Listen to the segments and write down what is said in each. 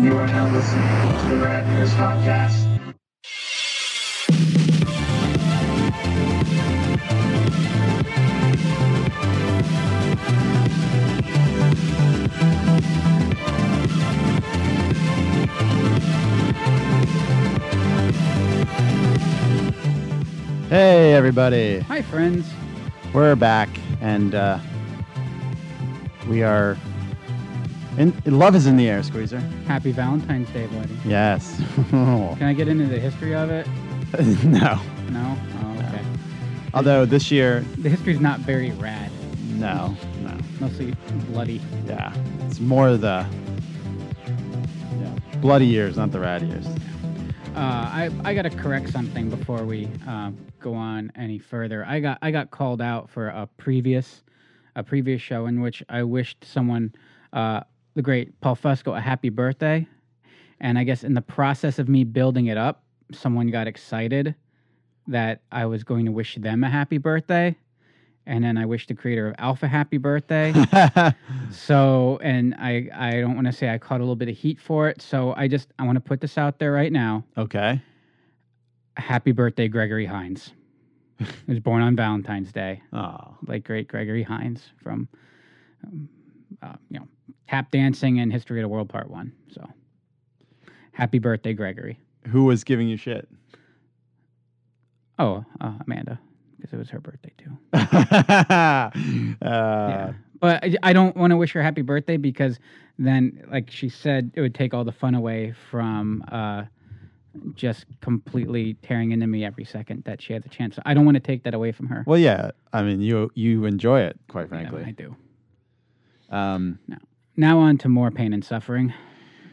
You are now listening to the Rad News Podcast. Hey, everybody. Hi, friends. We're back, and uh, we are. In, love is in the air, Squeezer. Happy Valentine's Day, buddy. Yes. Can I get into the history of it? no. No? Oh, okay. Although this year, The history's not very rad. no, no. Mostly bloody. Yeah. It's more the yeah, bloody years, not the rad years. Uh, I I got to correct something before we uh, go on any further. I got I got called out for a previous a previous show in which I wished someone, uh, the great Paul Fusco, a happy birthday, and I guess in the process of me building it up, someone got excited that I was going to wish them a happy birthday, and then I wish the creator of Alpha happy birthday. So, and I I don't want to say I caught a little bit of heat for it. So I just I want to put this out there right now. okay. Happy birthday, Gregory Hines. he was born on Valentine's Day. Oh. Like great Gregory Hines from, um, uh, you know, tap dancing and History of the World Part One. So, happy birthday, Gregory. Who was giving you shit? Oh, uh, Amanda, because it was her birthday too. uh, yeah. But I, I don't want to wish her happy birthday because then, like she said, it would take all the fun away from uh, just completely tearing into me every second that she had a chance. I don't want to take that away from her. Well, yeah. I mean, you you enjoy it, quite Yeah, I do. Um, Now on to more pain and suffering.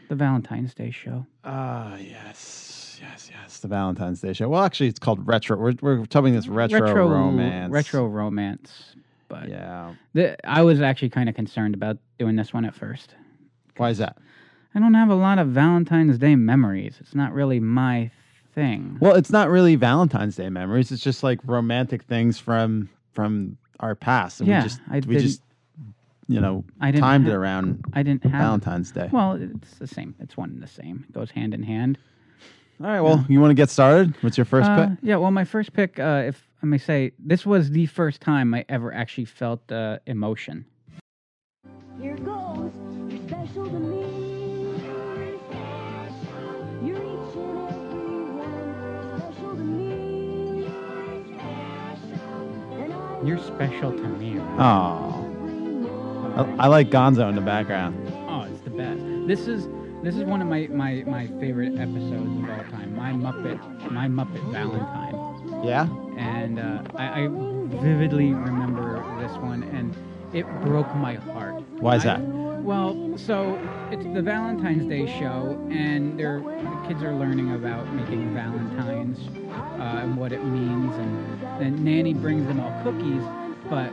The Valentine's Day show. Ah, yes, yes, yes. The Valentine's Day show. Well, actually, it's called retro. We're we're dubbing this retro, romance. Retro romance. But Yeah. the, I was actually kind of concerned about doing this one at first. Why is that? I don't have a lot of Valentine's Day memories. It's not really my thing. Well, it's not really Valentine's Day memories. It's just like romantic things from from our past. And Yeah, we just I we just you know I didn't timed ha- it around I didn't have Valentine's Day. Well, it's the same. It's one and the same. It goes hand in hand. All right. Well, you want to get started? What's your first Uh, pick? yeah, well, my first pick, uh, if I may say, this was the first time I ever actually felt uh, emotion. Here goes, you're special to me. You're each and every one special to me. And I You're special to me. Right? Oh, I, I like Gonzo in the background. Oh, it's the best. This is this is one of my, my, my favorite episodes of all time. My Muppet My Muppet Valentine. Yeah. and uh, I, I vividly remember this one, and it broke my heart. Why is I- that? Well, so it's the Valentine's Day show, and they're, the kids are learning about making Valentines uh, and what it means, and then Nanny brings them all cookies, but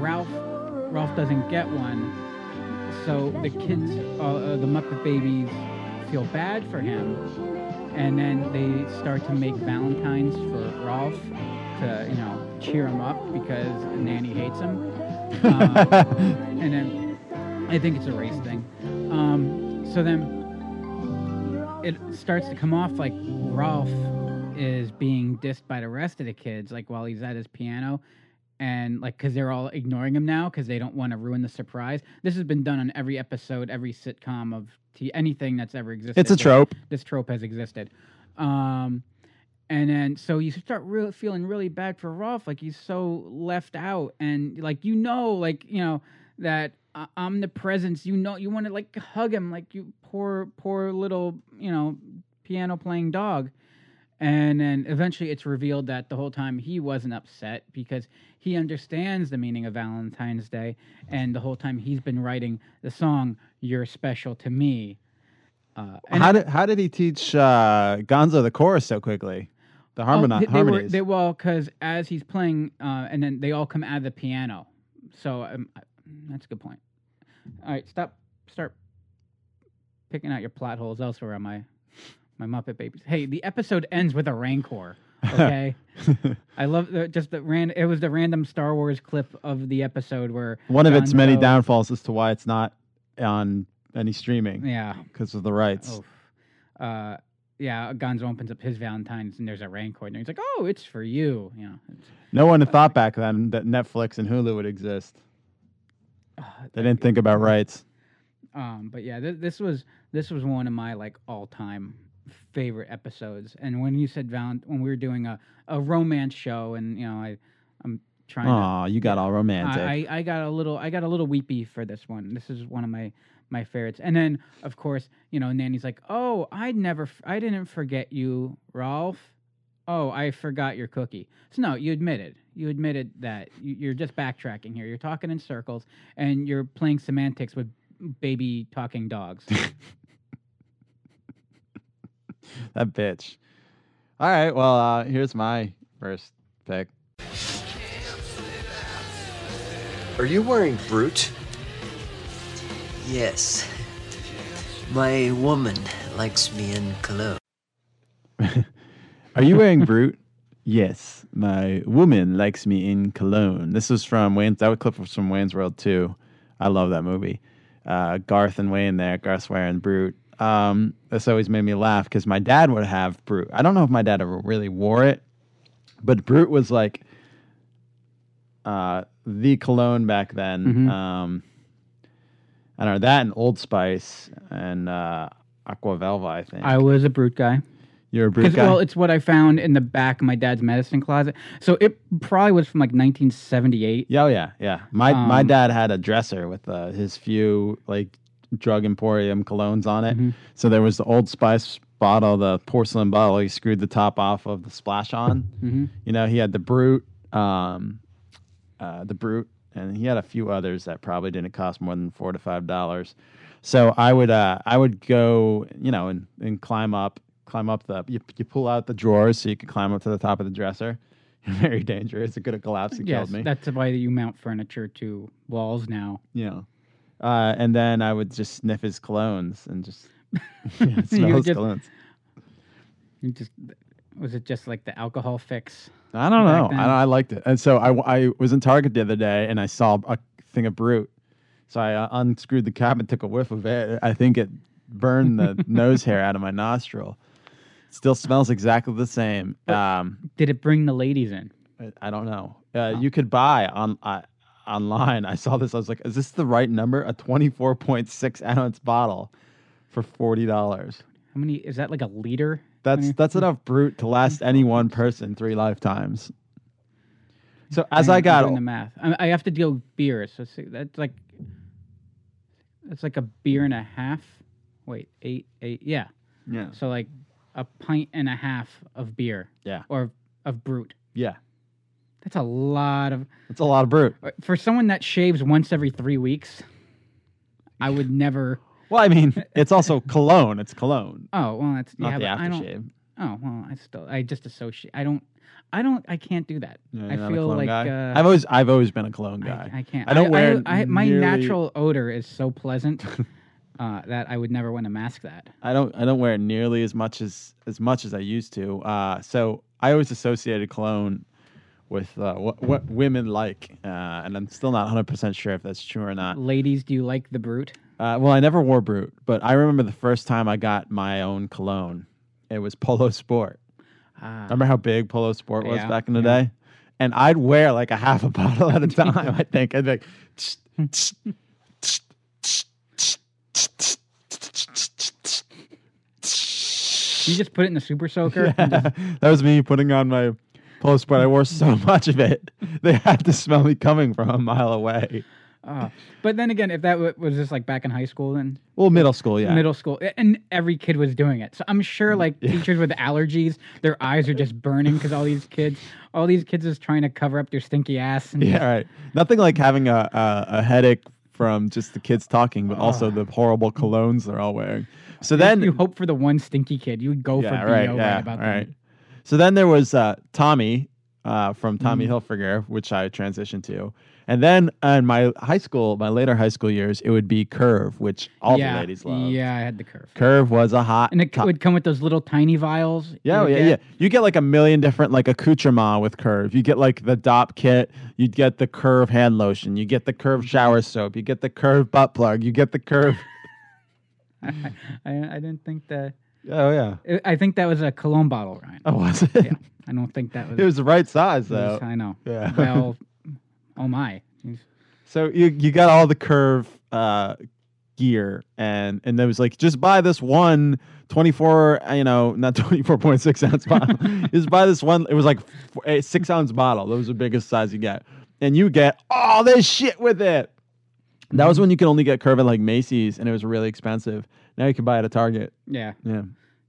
Rowlf Rowlf doesn't get one, so the kids, uh, the Muppet babies, feel bad for him, and then they start to make valentines for Rowlf to you know cheer him up because Nanny hates him. Um, and then I think it's a race thing. Um, so then it starts to come off like Rowlf is being dissed by the rest of the kids, like while he's at his piano. And like, because they're all ignoring him now because they don't want to ruin the surprise. This has been done on every episode, every sitcom of t- anything that's ever existed. It's a trope. this trope has existed. Um, and then so you start really feeling really bad for Rowlf, like he's so left out, and like you know, like you know that uh, omnipresence. You know, you want to like hug him, like you poor, poor little, you know, piano playing dog. And then eventually it's revealed that the whole time he wasn't upset because he understands the meaning of Valentine's Day. And the whole time he's been writing the song, You're Special to Me. Uh, and how did how did he teach uh, Gonzo the chorus so quickly? The Oh, harmoni- they, they were they well because as he's playing, uh, and then they all come out of the piano. So um, that's a good point. All right, stop, start picking out your plot holes elsewhere on my my Muppet babies. Hey, the episode ends with a rancor. Okay, I love the, just the ran. It was the random Star Wars clip of the episode where One of its many downfalls as to why it's not on any streaming Yeah. because of the rights. Oof. Uh, yeah. Gonzo opens up his Valentine's and there's a Rancor and he's like, "Oh, it's for you." You know. No one thought back then that Netflix and Hulu would exist. uh, They didn't think about rights. Um, but yeah, th- this was this was one of my like all time favorite episodes. And when you said Valent, when we were doing a, a romance show, and you know, I I'm trying. Oh, you got all romantic. I, I I got a little I got a little weepy for this one. This is one of my my favorites. And then of course, you know, Nanny's like, "Oh, I never f- I didn't forget you, Rowlf. Oh, I forgot your cookie." So no, you admitted. You admitted that you, you're just backtracking here. You're talking in circles and you're playing semantics with baby talking dogs. that bitch. All right, well, uh, here's my first pick. Are you wearing Brut? Yes. My woman likes me in cologne. Are you wearing Brut? yes, my woman likes me in cologne. This is from Wayne's. That clip was from Wayne's World 2. I love that movie. Uh, Garth and Wayne there. Garth's wearing Brut. Um, this always made me laugh because my dad would have Brut. I don't know if my dad ever really wore it, but Brut was like uh, the cologne back then. Mhm. Um, I don't know that and Old Spice and uh, Aqua Velva. I think I was a Brut guy. you're a Brut guy. well, it's what I found in the back of my dad's medicine closet. So it probably was from like 1978. Yeah, oh yeah, yeah. My my Um, dad had a dresser with uh, his few like drug emporium colognes on it. Mhm. So there was the Old Spice bottle, the porcelain bottle. He screwed the top off of the splash on. Mhm. You know, he had the Brut, um, uh, the Brut, and he had a few others that probably didn't cost more than four to five dollars. So I would uh, I would go, you know, and, and climb up, climb up the. You, you pull out the drawers so you can climb up to the top of the dresser. Very dangerous. It could have collapsed and Yes, killed me. that's why you mount furniture to walls now. know. Uh, and then I would just sniff his colognes and just yeah, smell his just- colognes. You just was it just like the alcohol fix? I don't know. I, I liked it. And so I, I was in Target the other day and I saw a thing of Brut. So I uh, unscrewed the cap and took a whiff of it. I think it burned the nose hair out of my nostril. Still smells exactly the same. Um, Did it bring the ladies in? I, I don't know. Uh, You could buy on uh, online. I saw this. I was like, "Is this the right number? A twenty-four point six ounce bottle for forty dollars." How many is that like a liter? That's that's enough Brut to last any one person three lifetimes. So as I I'm got doing the math, I, I have to deal with beers. So see, that's like that's like a beer and a half. Wait, eight, eight, yeah. yeah So like a pint and a half of beer. Yeah. Or of Brut. yeah, That's a lot of it's a lot of Brut. for someone that shaves once every three weeks. I would never. Well, I mean, it's also cologne. It's cologne, Oh well, that's not yeah. the aftershave. Oh well, I still I just associate. I don't. I don't. I can't do that. Yeah, I you're not a feel like uh, I've always I've always been a cologne guy. I, I can't. I don't wear I, my nearly- natural odor is so pleasant uh, that I would never want to mask that. I don't I don't wear it nearly as much as as much as I used to. Uh, so I always associated cologne with uh, what what women like, uh, and I'm still not 100 percent sure if that's true or not. Ladies, do you like the Brut? Uh, well, I never wore Brut, but I remember the first time I got my own cologne. It was Polo Sport. Ah, Remember how big Polo Sport was Yeah, back in the yeah. day? And I'd wear like a half a bottle at a time. I think I'd be like. you just put it in the super soaker. and just- that was me putting on my Polo Sport. I wore so much of it, they had to smell me coming from a mile away. ah. But then again, if that w- was just like back in high school, then Well, middle school, yeah. middle school, and every kid was doing it. So I'm sure like teachers with allergies, their eyes are just burning because all these kids, all these kids is trying to cover up their stinky ass. And Yeah, right. Nothing like having a, a, a headache from just the kids talking, but also the horrible colognes they're all wearing. So then, you hope for the one stinky kid. You would go yeah, for right, yeah, right about all that. So then there was uh, Tommy uh, from Tommy Mhm. Hilfiger, which I transitioned to, and then in my high school, my later high school years, it would be Curve, which all yeah, the ladies loved. Yeah, I had the curve. Curve was a hot. And it top- would come with those little tiny vials. Yeah, yeah, get. yeah. You get like a million different like accoutrement with Curve. You get like the Dopp kit. You get the Curve hand lotion. You get the Curve shower soap. You get the Curve butt plug. You get the Curve. I, I didn't think that. Oh yeah. I think that was a cologne bottle, Ryan. Oh, was it? Yeah, I don't think that was. It was the right size it was- though. I know. Yeah. Well, oh my. So you you got all the curve uh, gear, and and there was like just buy this one 24, uh, you know, not 24.6 ounce bottle. just buy this one. It was like a six ounce bottle. That was the biggest size you get, and you get all this shit with it. That was when you could only get curve at like Macy's, and it was really expensive. Now you can buy it at Target. Yeah. Yeah,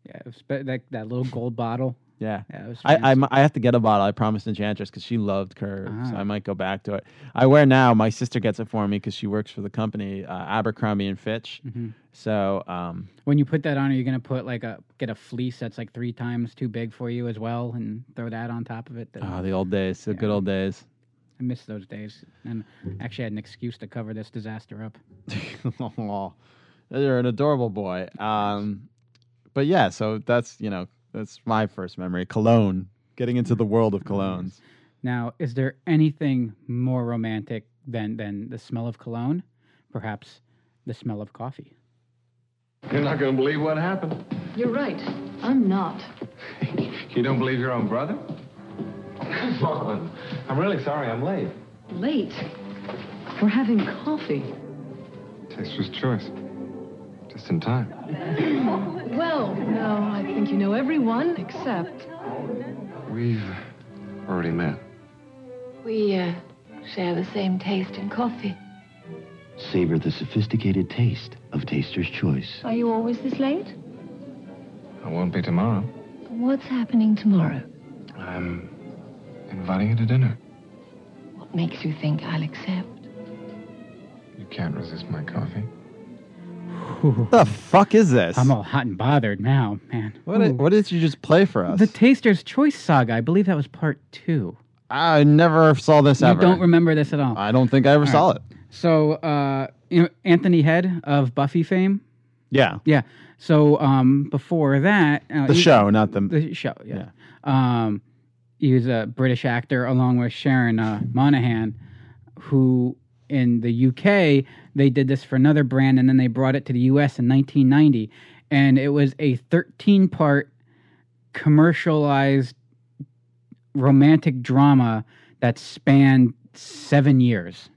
Yeah. It was, but that that little gold bottle. yeah. Yeah. It was I, I, fancy. I have to get a bottle. I promised Enchantress because she loved curve, so Ah. I might go back to it. I wear now. My sister gets it for me because she works for the company uh, Abercrombie and Fitch. Mhm. So um, When you put that on, are you gonna put like a get a fleece that's like three times too big for you as well, and throw that on top of it? That- oh, the old days, the good old days. I miss those days, and actually had an excuse to cover this disaster up. Aw, You're an adorable boy. Um, but yeah, so that's you know that's my first memory. Cologne, getting into the world of colognes. Now, is there anything more romantic than than the smell of cologne? Perhaps the smell of coffee. You're not going to believe what happened. You're right. I'm not. You don't believe your own brother? Come on. I'm really sorry I'm late. Late. We're having coffee. Taster's choice. Just in time. Well, no, I think you know everyone except. We've already met. We uh, share the same taste in coffee. Savor the sophisticated taste of Taster's Choice. Are you always this late? I won't be tomorrow. What's happening tomorrow? I'm inviting you to dinner. What makes you think I'll accept? You can't resist my coffee. What the fuck is this? I'm all hot and bothered now, man. what, did, what did you just play for us? The Taster's Choice saga. I believe that was part two. I never saw this You ever. don't remember this at all. I don't think I ever saw it. So, uh, you know, Anthony Head of Buffy fame. Yeah, Yeah. So, um, before that, uh, the he- show, not the. the show. Yeah. Um, he was a British actor along with Sharon uh, Monahan, who in the UK they did this for another brand, and then they brought it to the US in 1990, and it was a 13 part commercialized romantic drama that spanned seven years.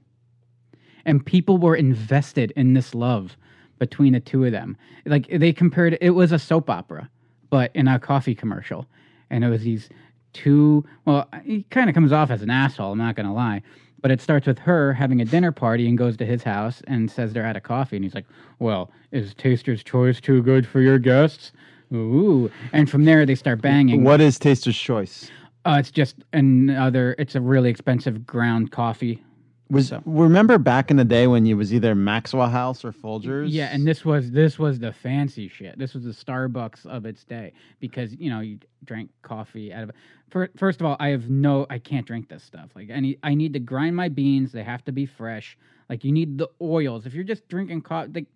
And people were invested in this love between the two of them. Like they compared it was a soap opera, but in a coffee commercial. And it was these two well, he kind of comes off as an asshole, I'm not gonna lie. But it starts with her having a dinner party and goes to his house and says they're at a coffee and he's like, Well, is Taster's Choice too good for your guests? Ooh. And from there they start banging. What is Taster's Choice? Uh, it's just another. It's a really expensive ground coffee. Was So- remember back in the day when you was either Maxwell House or Folgers? Yeah, and this was this was the fancy shit. This was the Starbucks of its day because you know you drank coffee out of. For, first of all, I have no. I can't drink this stuff. Like I need. I need to grind my beans. They have to be fresh. Like you need the oils. If you're just drinking coffee, like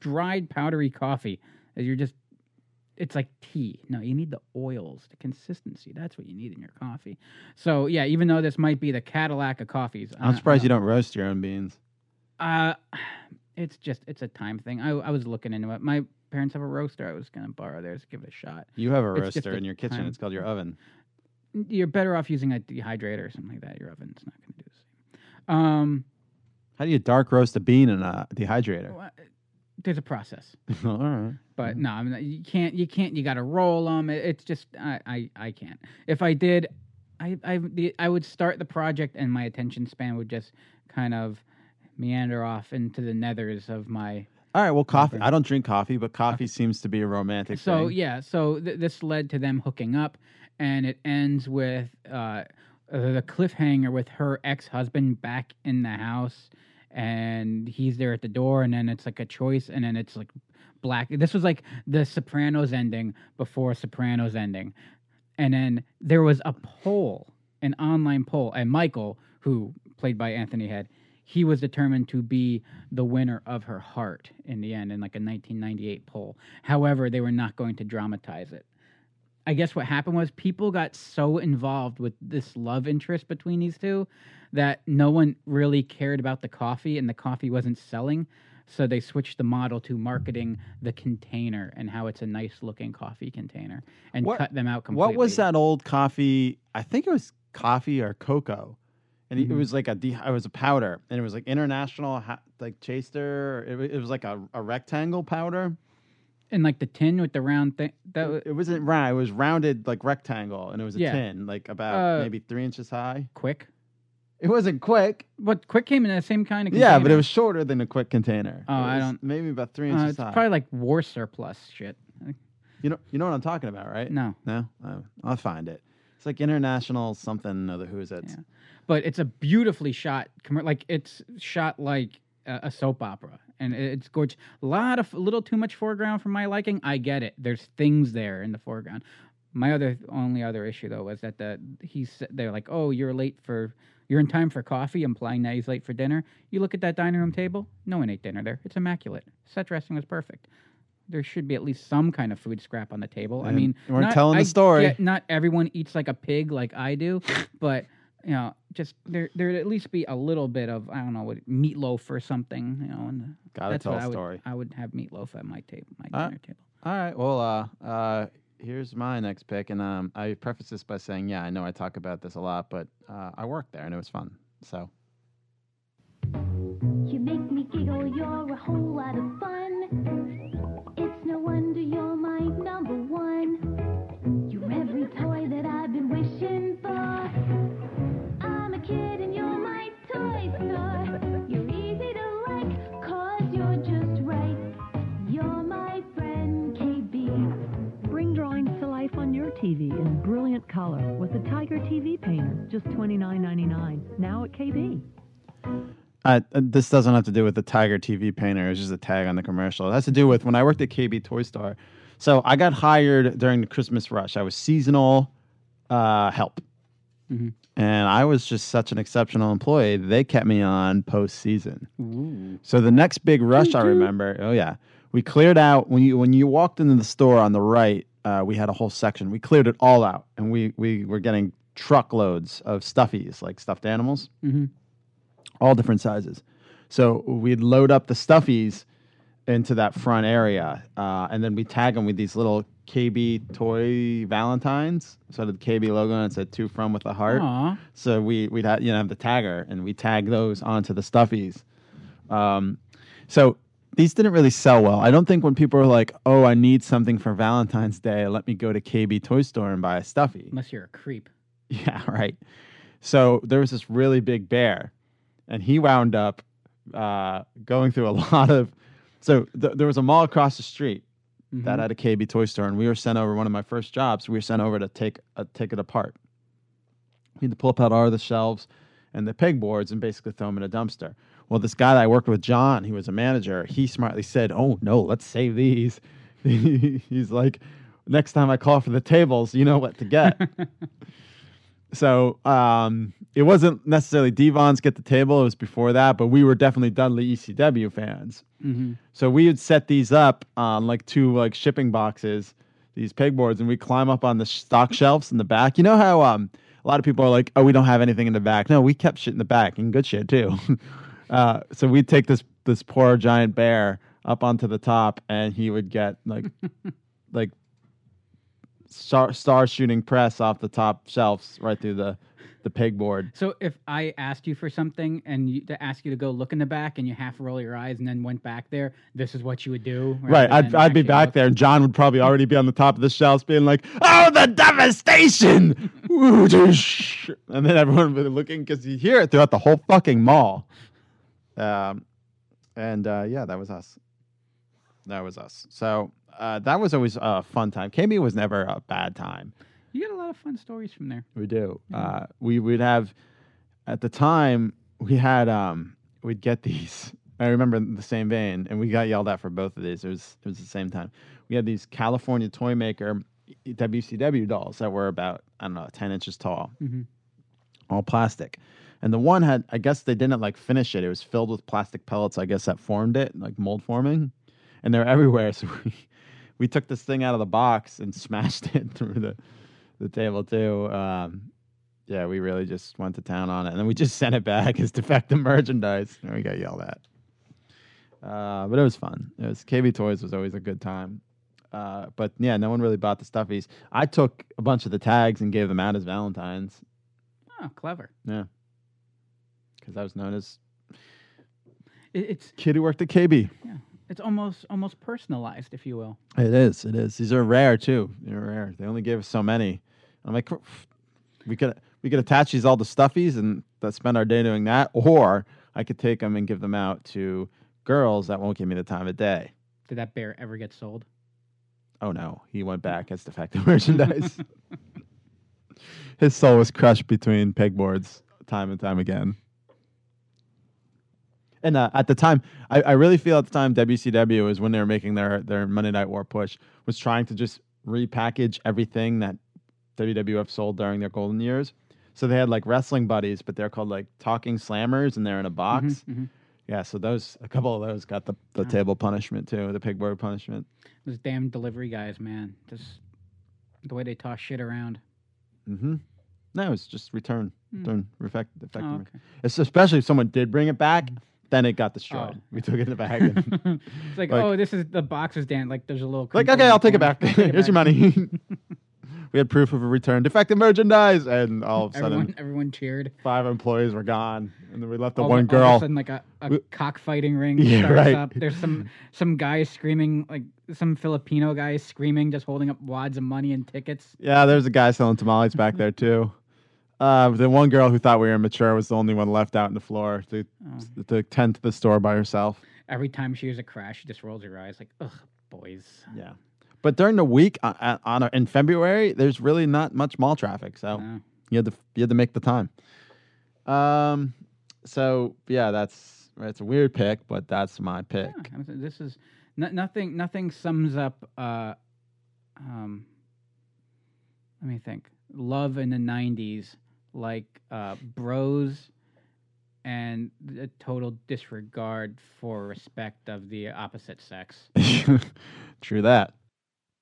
dried powdery coffee, you're just. It's like tea. No, you need the oils, the consistency. That's what you need in your coffee. So yeah, even though this might be the Cadillac of coffees, I'm uh, surprised you don't roast your own beans. uh, it's just it's a time thing. I I was looking into it. My parents have a roaster. I was gonna borrow theirs, give it a shot. You have a It's roaster in your kitchen. time- It's called your oven. You're better off using a dehydrator or something like that. Your oven's not gonna do the same. Um, How do you dark roast a bean in a dehydrator? wha- there's a process, All right. but no, I mean you can't. You can't. You got to roll them. It's just I, I I can't. If I did, I I the- I would start the project and my attention span would just kind of meander off into the nethers of my All right. Well, coffee. Okay. I don't drink coffee, but coffee seems to be a romantic So thing. yeah, so th- this led to them hooking up, and it ends with uh, the cliffhanger with her ex husband back in the house, and he's there at the door, and then it's like a choice, and then it's like black. This was like the Sopranos ending before Sopranos ending, and then there was a poll, an online poll, and Michael, who played by Anthony Head. He was determined to be the winner of her heart in the end in like a 1998 poll. However, they were not going to dramatize it. I guess what happened was people got so involved with this love interest between these two that no one really cared about the coffee and the coffee wasn't selling. So they switched the model to marketing the container and how it's a nice looking coffee container and What- cut them out completely. What was that old coffee? I think it was coffee or cocoa, and it- Mhm. it was like a de- it was a powder, and it was like international ha- like chaser. It was like a, a rectangle powder. In like the tin with the round thing? That was It wasn't round. It was rounded like rectangle, and it was a Yeah. tin, like about Uh, maybe three inches high. Quik. It wasn't Quik. But Quik came in the same kind of Yeah, but it container. was shorter than a Quik container. Oh, It I was don't- Maybe about three Uh, inches it's high. probably like war surplus shit. you know, you know what I'm talking about, right? No. no. Oh, I'll find it. It's like international something. Other who's it? Yeah. But it's a beautifully shot, commer- like it's shot like a, soap opera, and it's gorgeous. A lot of, a little too much foreground for my liking. I get it. There's things there in the foreground. My other only other issue though was that the he's they're like, oh, you're late for, you're in time for coffee, implying that he's late for dinner. You look at that dining room table. No one ate dinner there. It's immaculate. Set dressing was perfect. There should be at least some kind of food scrap on the table. I mean, we're not- telling the story. get not everyone eats like a pig like I do, but you know, just there there'd at least be a little bit of I don't know what meatloaf or something, you know, and Gotta that's tell what I would. I would have meatloaf at my table, my Uh, dinner table. All right. Well, uh, uh, here's my next pick, and um, I preface this by saying, yeah, I know I talk about this a lot, but uh, I worked there and it was fun. So color with the Tiger TV Painter, just $29.99. Now at KB. uh, this doesn't have to do with the Tiger TV painter. It's just a tag on the commercial. It has to do with when I worked at KB Toy Store. So I got hired during the Christmas rush. I was seasonal uh, help. Mhm. And I was just such an exceptional employee. They kept me on postseason. Ooh. So the next big rush I remember, oh yeah, we cleared out when you when you walked into the store on the right. Uh, we had a whole section. We cleared it all out, and we we were getting truckloads of stuffies, like stuffed animals, Mhm. all different sizes. So we'd load up the stuffies into that front area, uh, and then we tag them with these little KB toy Valentines. So the KB logo and it said "To From" with a heart. Aw. So we we'd have you know have the tagger and we tag those onto the stuffies. Um, so these didn't really sell well. I don't think when people are like, "Oh, I need something for Valentine's Day, let me go to KB Toy Store and buy a stuffy." Unless you're a creep. Yeah, right. So there was this really big bear, and he wound up uh, going through a lot of. So th- there was a mall across the street that Mhm. had a KB toy store, and we were sent over. One of my first jobs, we were sent over to take uh, take it apart. We had to pull apart all the shelves and the pegboards and basically throw them in a dumpster. Well, this guy that I worked with, John, he was a manager. He smartly said, "Oh no, let's save these." He's like, "Next time I call for the tables, you know what to get." so um, it wasn't necessarily D-Von's get the table; it was before that. But we were definitely Dudley ECW fans. Mhm. So we would set these up on like two like shipping boxes, these pegboards, and we climb up on the stock shelves in the back. You know how um a lot of people are like, oh, we don't have anything in the back. No, we kept shit in the back and good shit too. uh, so we'd take this this poor giant bear up onto the top, and he would get like like star star shooting press off the top shelves right through the the pegboard. So if I asked you for something and you, to ask you to go look in the back and you half roll your eyes and then went back there, this is what you would do. Right, I'd, I'd be back look? there, and John would probably already be on the top of the shelves, being like, "Oh, the devastation!" And then everyone would be looking because you hear it throughout the whole fucking mall. Um, and uh, yeah, that was us. That was us. So uh, that was always a fun time. KB was never a bad time. You get a lot of fun stories from there. We do. Uh, we would have at the time we had um we'd get these. I remember in the same vein, and we got yelled at for both of these. It was it was the same time. We had these California toy maker WCW dolls that were about I don't know ten inches tall, Mhm. all plastic. And the one had I guess they didn't like finish it. It was filled with plastic pellets. I guess that formed it like mold forming, and they're everywhere. So we we took this thing out of the box and smashed it through the the table too. Um, yeah, we really just went to town on it, and then we just sent it back as defective merchandise, and we got yelled at. Uh, but it was fun. It was KB Toys was always a good time. Uh, but yeah, no one really bought the stuffies. I took a bunch of the tags and gave them out as Valentines. Oh, clever. Yeah, because I was known as It, it's kid who worked at KB. yeah, it's almost almost personalized, if you will. It is. It is. These are rare too. They're rare. They only gave us so many. I'm like, we could we could attach these all to stuffies and that spend our day doing that, or I could take them and give them out to girls that won't give me the time of day. Did that bear ever get sold? Oh no, he went back as defective merchandise. His soul was crushed between pegboards time and time again. And uh, at the time, I, I really feel at the time WCW was when they were making their their Monday Night War push was trying to just repackage everything that WWF sold during their golden years. So they had like wrestling buddies, but they're called like talking slammers, and they're in a box. mhm. Yeah, so those a couple of those got the, the table punishment too, the pegboard punishment. Those damn delivery guys, man. Just the way they toss shit around. Mm-hmm. No, it's just return, Hmm. return, effect, effect. Oh, okay. It's especially if someone did bring it back, then it got destroyed. Oh. We took it in the bag. And, It's like, Like- oh, this is the box is damn. Like there's a little. like, okay, I'll take it back. Take it Here's your money. we had proof of a return, defective merchandise, and all of a sudden, Everyone, everyone cheered. five employees were gone, and then we left the all one of, All girl. of a sudden, like a, a We- cockfighting ring Yeah, starts right. up. There's some some guys screaming, like some Filipino guys screaming, just holding up wads of money and tickets. Yeah, there's a guy selling tamales back there too. Uh, the one girl who thought we were immature was the only one left out on the floor to Oh. to tend to the store by herself. Every time she hears a crash, she just rolls her eyes, like, ugh, boys. Yeah. But during the week uh, uh, on a, in February, there's really not much mall traffic, so No. you had to you had to make the time. Um, so yeah, that's it's a weird pick, but that's my pick. Yeah, this is no, nothing. Nothing sums up. Uh, um, let me think. Love in the '90s, like uh, bros, and a total disregard for respect of the opposite sex. True that.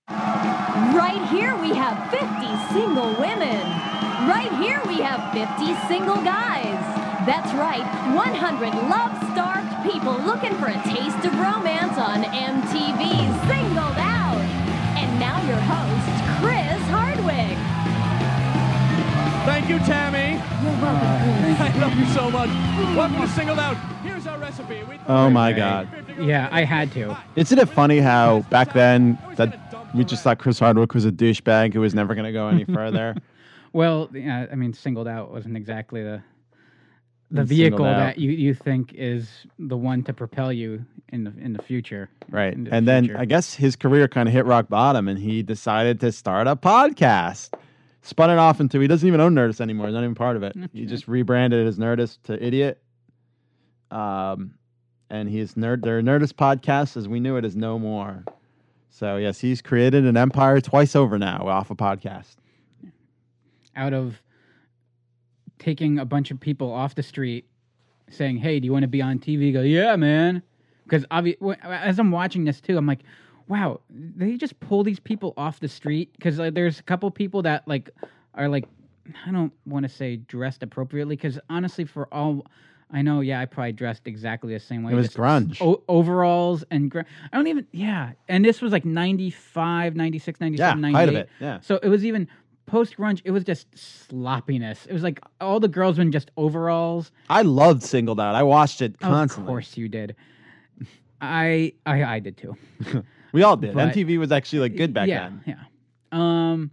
Right here we have 50 single women. Right here we have 50 single guys. That's right, 100 love-starved people looking for a taste of romance on MTV Singled Out. And now your host, Thank you, Tammy. You're welcome, I love you so much. Welcome to Singled Out. Here's our recipe. We Oh my god. Yeah, I had to. Isn't it funny how back then that we just thought Chris Hardwick was a douchebag who was never going to go any further? Well, yeah, I mean, singled out wasn't exactly the the And vehicle out. that you, you think is the one to propel you in the in the future. Right. into the And then future. I guess his career kind of hit rock bottom and he decided to start a podcast. Spun it off into he doesn't even own Nerdist anymore. He's not even part of it. He just rebranded it as Nerdist to Idiot. Um and he's nerd their Nerdist podcast as we knew it is no more. So yes, he's created an empire twice over now off a podcast. out of taking a bunch of people off the street, saying, "Hey, do you want to be on TV?" Go, "Yeah, man." Because obvi- as I'm watching this too, I'm like, "Wow, they just pull these people off the street." Because like, there's a couple people that like are like, I don't want to say dressed appropriately. Because honestly, for all I know, yeah, I probably dressed exactly the same way. It was just grunge. O- overalls and gr- I don't even yeah. And this was like 95, 96, 97, Yeah, height of 98. it, yeah. So it was even post grunge. It was just sloppiness. It was like all the girls were in just overalls. I loved Singled Out. I watched it constantly. Of course you did. I I I did too. We all did. But- MTV was actually like good back yeah, then. Yeah. Um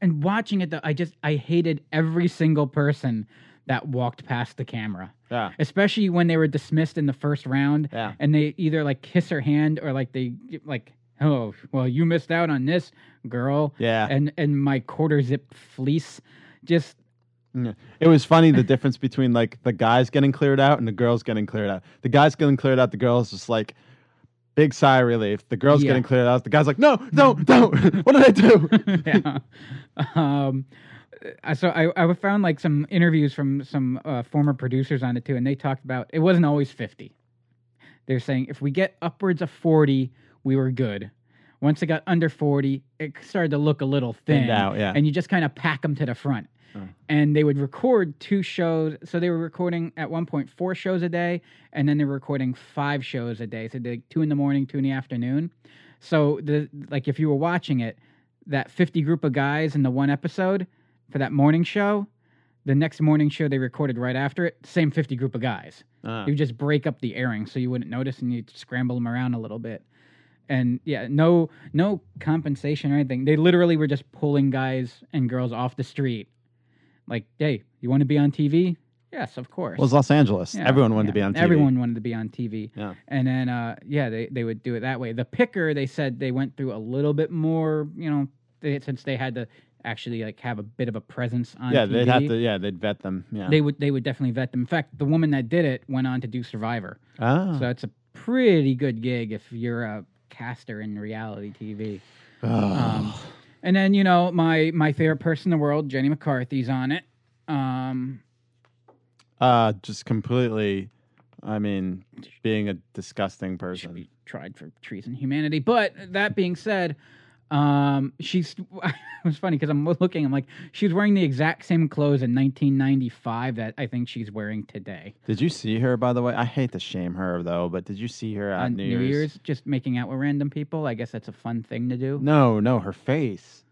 and watching it though, I just I hated every single person that walked past the camera. Yeah. Especially when they were dismissed in the first round. Yeah. And they either like kiss her hand or like they like, oh, well, you missed out on this, girl. Yeah. And and my quarter zip fleece. Just It was funny the difference between like the guys getting cleared out and the girls getting cleared out. The guys getting cleared out, the girls just like big sigh of relief. The girls Yeah. getting cleared out, the guys like, no, no, no. what did I do? yeah. Um, uh, so I, I found like some interviews from some uh, former producers on it too, and they talked about it wasn't always 50. They're saying if we get upwards of 40, we were good. Once it got under 40, it started to look a little thin. Out, yeah. And you just kind of pack them to the front. And they would record two shows. So they were recording at one point four shows a day, and then they were recording five shows a day. So they did two in the morning, two in the afternoon. So the like if you were watching it, that fifty group of guys in the one episode for that morning show, the next morning show they recorded right after it, same fifty group of guys. Ah. You just break up the airing so you wouldn't notice, and you'd scramble them around a little bit. And yeah, no no compensation or anything. They literally were just pulling guys and girls off the street. Like, hey, you want to be on TV? Yes, of course. Well, it's Los Angeles. Yeah, Everyone wanted yeah. to be on TV. Everyone wanted to be on TV. Yeah. And then, uh, yeah, they, they would do it that way. The picker, they said they went through a little bit more, you know, they, since they had to actually like have a bit of a presence on Yeah, TV. they'd have to. Yeah, they'd vet them. Yeah. They would they would definitely vet them. In fact, the woman that did it went on to do Survivor. Ah. So it's a pretty good gig if you're a caster in reality TV. Oh. Um, and then you know my my favorite person in the world, Jenny McCarthy's on it. Um, Uh, just completely. I mean, being a disgusting person. tried for treason humanity. But that being said, um, she's it was funny because I'm looking. I'm like, she's wearing the exact same clothes in 1995 that I think she's wearing today. Did you see her, by the way? I hate to shame her though, but did you see her at on New, New Year's? Year's, just making out with random people. I guess that's a fun thing to do. No, no, her face.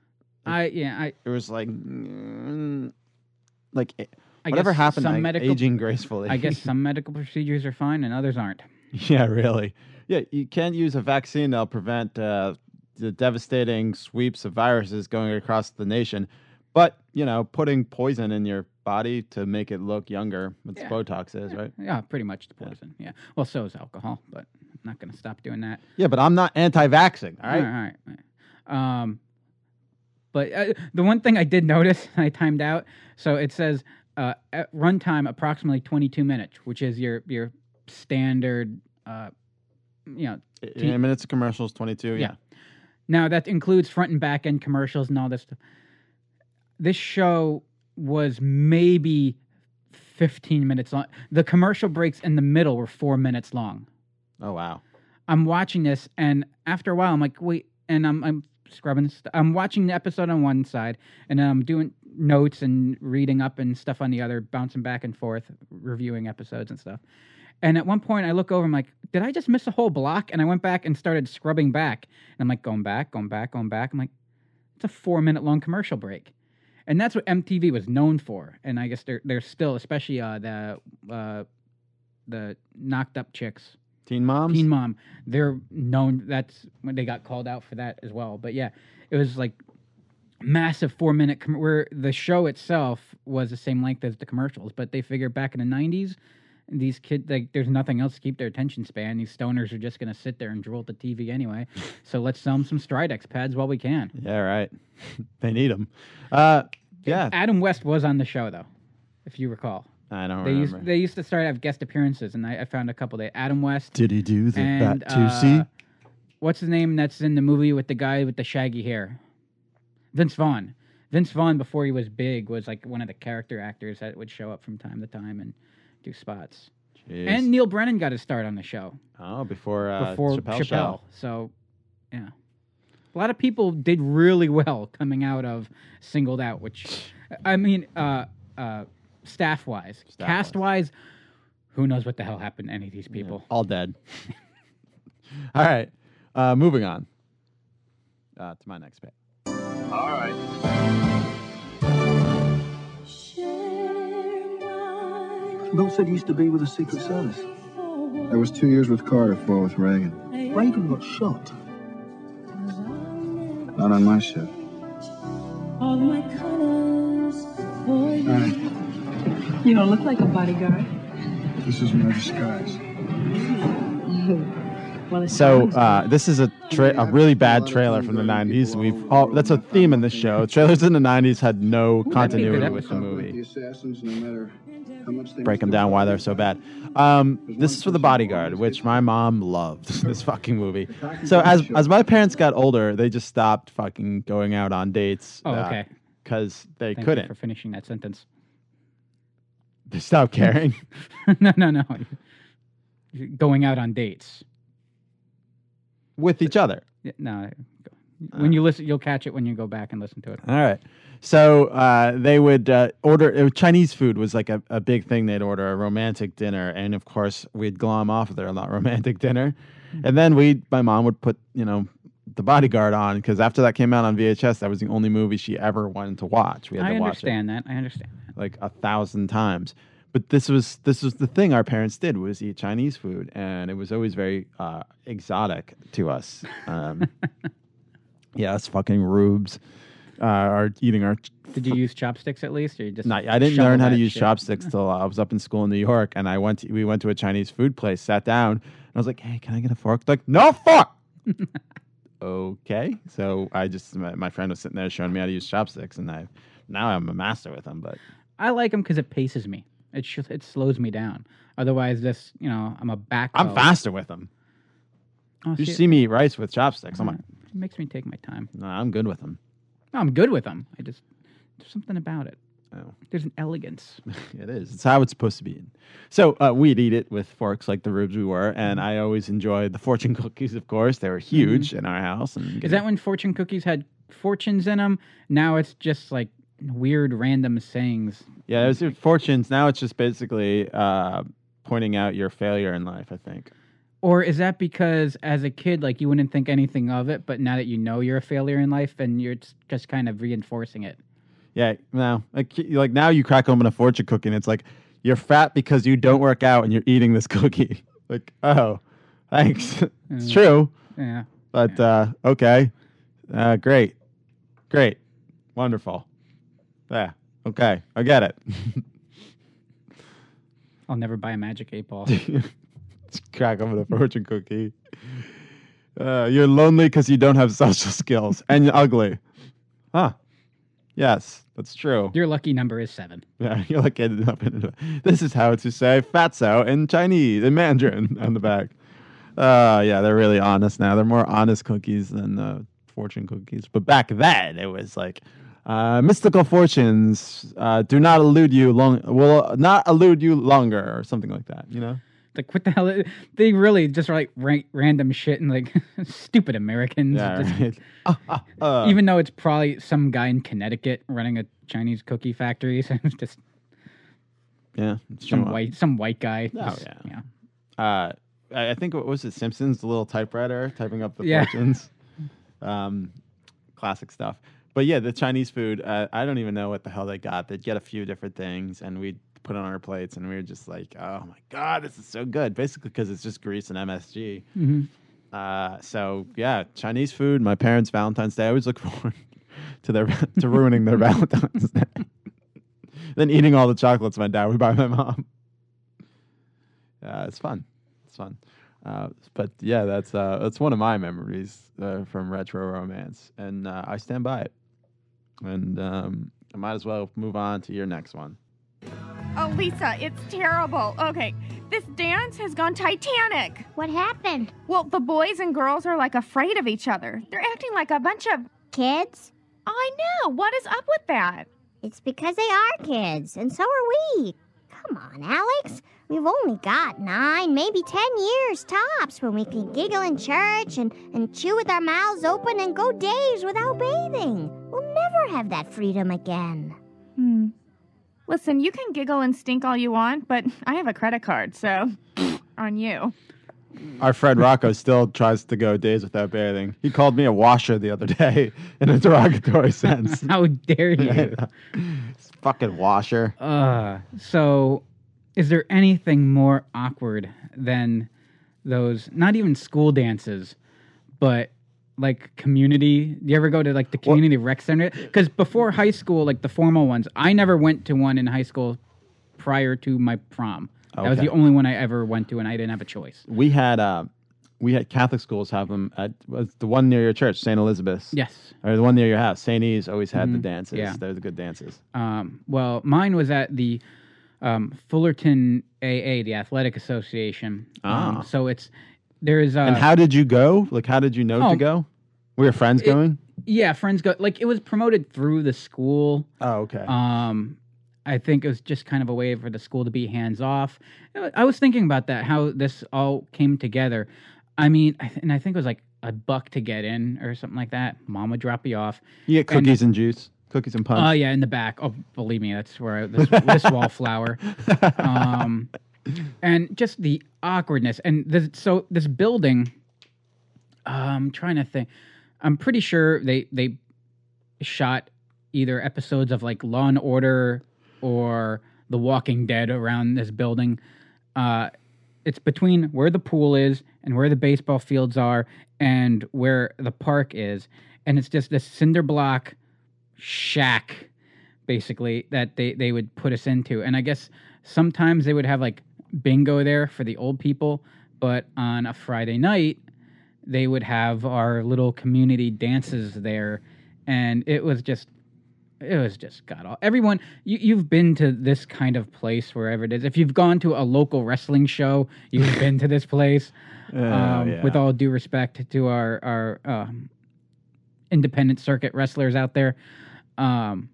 I yeah, I It was like, mm, like it- I whatever guess happened, some medical- aging gracefully. I guess some medical procedures are fine and others aren't. yeah, really. Yeah, you can't use a vaccine that'll prevent uh, the devastating sweeps of viruses going across the nation, but you know, putting poison in your body to make it look younger. What Yeah. Botox is, right? Yeah, pretty much the poison. Yeah. Well, so is alcohol, but I'm not going to stop doing that. Yeah, but I'm not anti-vaxxing. All right. All right. all right. Um, but uh, the one thing I did notice, I timed out. So it says uh, at runtime approximately 22 minutes, which is your your standard. Uh, you know, Yeah, minutes of commercials, twenty-two. Yeah. Now that includes front and back end commercials and all this stuff. This show was maybe 15 minutes long. The commercial breaks in the middle were four minutes long. Oh wow. I'm watching this, and after a while, I'm like, wait, and I'm I'm scrubbing. St- I'm watching the episode on one side, and then I'm doing notes and reading up and stuff on the other, bouncing back and forth, reviewing episodes and stuff. And at one point, I look over, I'm like, did I just miss a whole block? And I went back and started scrubbing back, and I'm like, going back, going back, going back. I'm like, it's a four minute long commercial break. And that's what MTV was known for. And I guess they're they're still, especially uh, the uh, the knocked up chicks. Teen moms. Teen mom. They're known. That's when they got called out for that as well. But yeah, it was like massive four minute com- where the show itself was the same length as the commercials. But they figured back in the nineties, these kids like there's nothing else to keep their attention span. These stoners are just gonna sit there and drool at the TV anyway. so let's sell them some Stridex pads while we can. Yeah, right. they need them. Uh, yeah. Adam West was on the show though, if you recall. I don't They remember. used they used to start to have guest appearances, and I, I found a couple. They Adam West. Did he do the and, Batusi? uh, what's his name that's in the movie with the guy with the shaggy hair? Vince Vaughn. Vince Vaughn, before he was big, was like one of the character actors that would show up from time to time and do spots. Jeez. And Neal Brennan got his start on the show oh, before uh, before Chappelle, Chappelle. Show. So, yeah, a lot of people did really well coming out of Singled Out, which I mean, uh, uh, staff wise, cast wise, who knows what the hell happened to any of these people? All dead. All right. Uh, moving on uh, to my next bit. All right. Bill said he used to be with the Secret Service. I was two years with Carter, four with Reagan. Reagan got shot. Not on my ship. You don't look like a bodyguard. This is my disguise. Well, So uh, this is a tra- a really bad trailer from the '90s. We've all that's a theme in this show. Trailers in the '90s had no continuity with the movie. The assassins, no matter how much they Break them down why they're so bad. Um, this is for the Bodyguard, which my mom loved. This fucking movie. So as as my parents got older, they just stopped fucking going out on dates. Oh, okay. Because they Thank couldn't. for finishing that sentence. They stopped caring. no, no, no. Going out on dates with each other. No, When you listen, you'll catch it when you go back and listen to it. All right. So uh, they would uh, order it was Chinese food was like a, a big thing. They'd order a romantic dinner, and of course we'd glom off of their not romantic dinner, and then we my mom would put you know the bodyguard on because after that came out on VHS, that was the only movie she ever wanted to watch. We had I to watch understand that. I understand. it like a thousand times. But this was this was the thing our parents did was eat Chinese food, and it was always very uh, exotic to us. Um, yeah, us fucking rubes uh, are eating our Did you use chopsticks at least, or you just? not, I didn't learn how to use shit? chopsticks till I was up in school in New York, and I went. To, we went to a Chinese food place, sat down, and I was like, "Hey, can I get a fork?" Like, no fork. okay, so I just my, my friend was sitting there showing me how to use chopsticks, and I now I'm a master with them. But I like them because it paces me. It sh- it slows me down. Otherwise, this you know I'm a back. I'm faster with them. Oh, you see- see me eat rice with chopsticks. I'm like, It makes me take my time. no, I'm good with them. No, I'm good with them. I just there's something about it. Oh. There's an elegance. It is. It's how it's supposed to be. So uh, we'd eat it with forks like the rubes we were, Mm-hmm. and I always enjoyed the fortune cookies. Of course, they were huge in our house. And Is that when fortune cookies had fortunes in them? Now it's just like weird random sayings. Yeah, there's your fortunes. Now it's just basically uh, pointing out your failure in life. I think. Or is that because as a kid, like you wouldn't think anything of it, but now that you know you're a failure in life, and you're just, kind of reinforcing it? Yeah, no, like like now you crack open a fortune cookie, and it's like you're fat because you don't work out and you're eating this cookie. like, oh, thanks. it's Mm. true. Yeah. But uh, okay, uh, great, great, wonderful. Yeah, okay, I get it. I'll never buy a magic eight ball. Crack open a fortune cookie. Uh, you're lonely because you don't have social skills and you're ugly. Huh. Yes, that's true. Your lucky number is seven. Yeah, you're like ended up in it. This is how to say fatso in Chinese, in Mandarin on the back. Uh, yeah, they're really honest now. They're more honest cookies than uh, fortune cookies. But back then, it was like uh, mystical fortunes uh, do not elude you long. Will not elude you longer, or something like that. You know. Like what the hell? is- They really just write ra- random shit and like stupid Americans. Yeah, just- right. Uh, even though it's probably some guy in Connecticut running a Chinese cookie factory, so it's just yeah, it's some true. white some white guy. Oh just- yeah. Uh, I I think what was it? Simpsons, the little typewriter typing up the Yeah. fortunes. Um, classic stuff. But yeah, the Chinese food. Uh, I don't even know what the hell they got. They'd get a few different things, and we'd put on our plates, and we were just like, "Oh my god, this is so good!" Basically, because it's just grease and MSG. Mhm. Uh, so yeah, Chinese food. My parents' Valentine's Day. I always look forward to their to ruining their Valentine's Day. then eating all the chocolates my dad would buy my mom. Yeah, it's fun. It's fun. Uh, but yeah, that's uh, that's one of my memories uh, from retro romance, and uh, I stand by it. And um, I might as well move on to your next one. Oh, Lisa, it's terrible. Okay, this dance has gone Titanic. What happened? Well, the boys and girls are like afraid of each other. They're acting like a bunch of Kids? I know. What is up with that? It's because they are kids, and so are we. Come on, Alex. We've only got nine, maybe ten years tops when we can giggle in church and, and chew with our mouths open and go days without bathing. We'll never have that freedom again. Hmm. Listen, you can giggle and stink all you want, but I have a credit card, so on you. Our friend Rocco still tries to go days without bathing. He called me a washer the other day in a derogatory sense. How dare you? fucking washer. Uh, so, is there anything more awkward than those? Not even school dances, but like community. Do you ever go to like the community rec center? Because before high school, like the formal ones, I never went to one in high school prior to my prom. That was the only one I ever went to, and I didn't have a choice. We had uh, we had Catholic schools have them at the one near your church, St. Elizabeth's. Yes. Or the one near your house. St. E's always had the Mhm. dances. Yeah. They're the good dances. Um, well, mine was at the um, Fullerton AA, the Athletic Association. Ah. Um, so it's there's uh, and how did you go? Like, how did you know Oh, to go? Were your friends it- going? yeah, friends go like it was promoted through the school. Oh, okay. Um, I think it was just kind of a way for the school to be hands off. I was thinking about that, how this all came together. I mean, and I think it was like a buck to get in or something like that. Mom would drop you off. You get And- cookies and, juice, cookies and punch. Oh yeah, in the back. Oh, believe me, that's where I, this, this wallflower. Um, and just the awkwardness, and this, so this building. I'm trying to think. I'm pretty sure they they shot either episodes of like Law and Order or The Walking Dead around this building. Uh, it's between where the pool is and where the baseball fields are and where the park is, and it's just this cinder block shack basically that they they would put us into and i guess sometimes they would have like bingo there for the old people but on a friday night they would have our little community dances there and it was just it was just god all everyone you, you've been to this kind of place wherever it is if you've gone to a local wrestling show you've been to this place Oh, um, yeah. with all due respect to our our um, independent circuit wrestlers out there um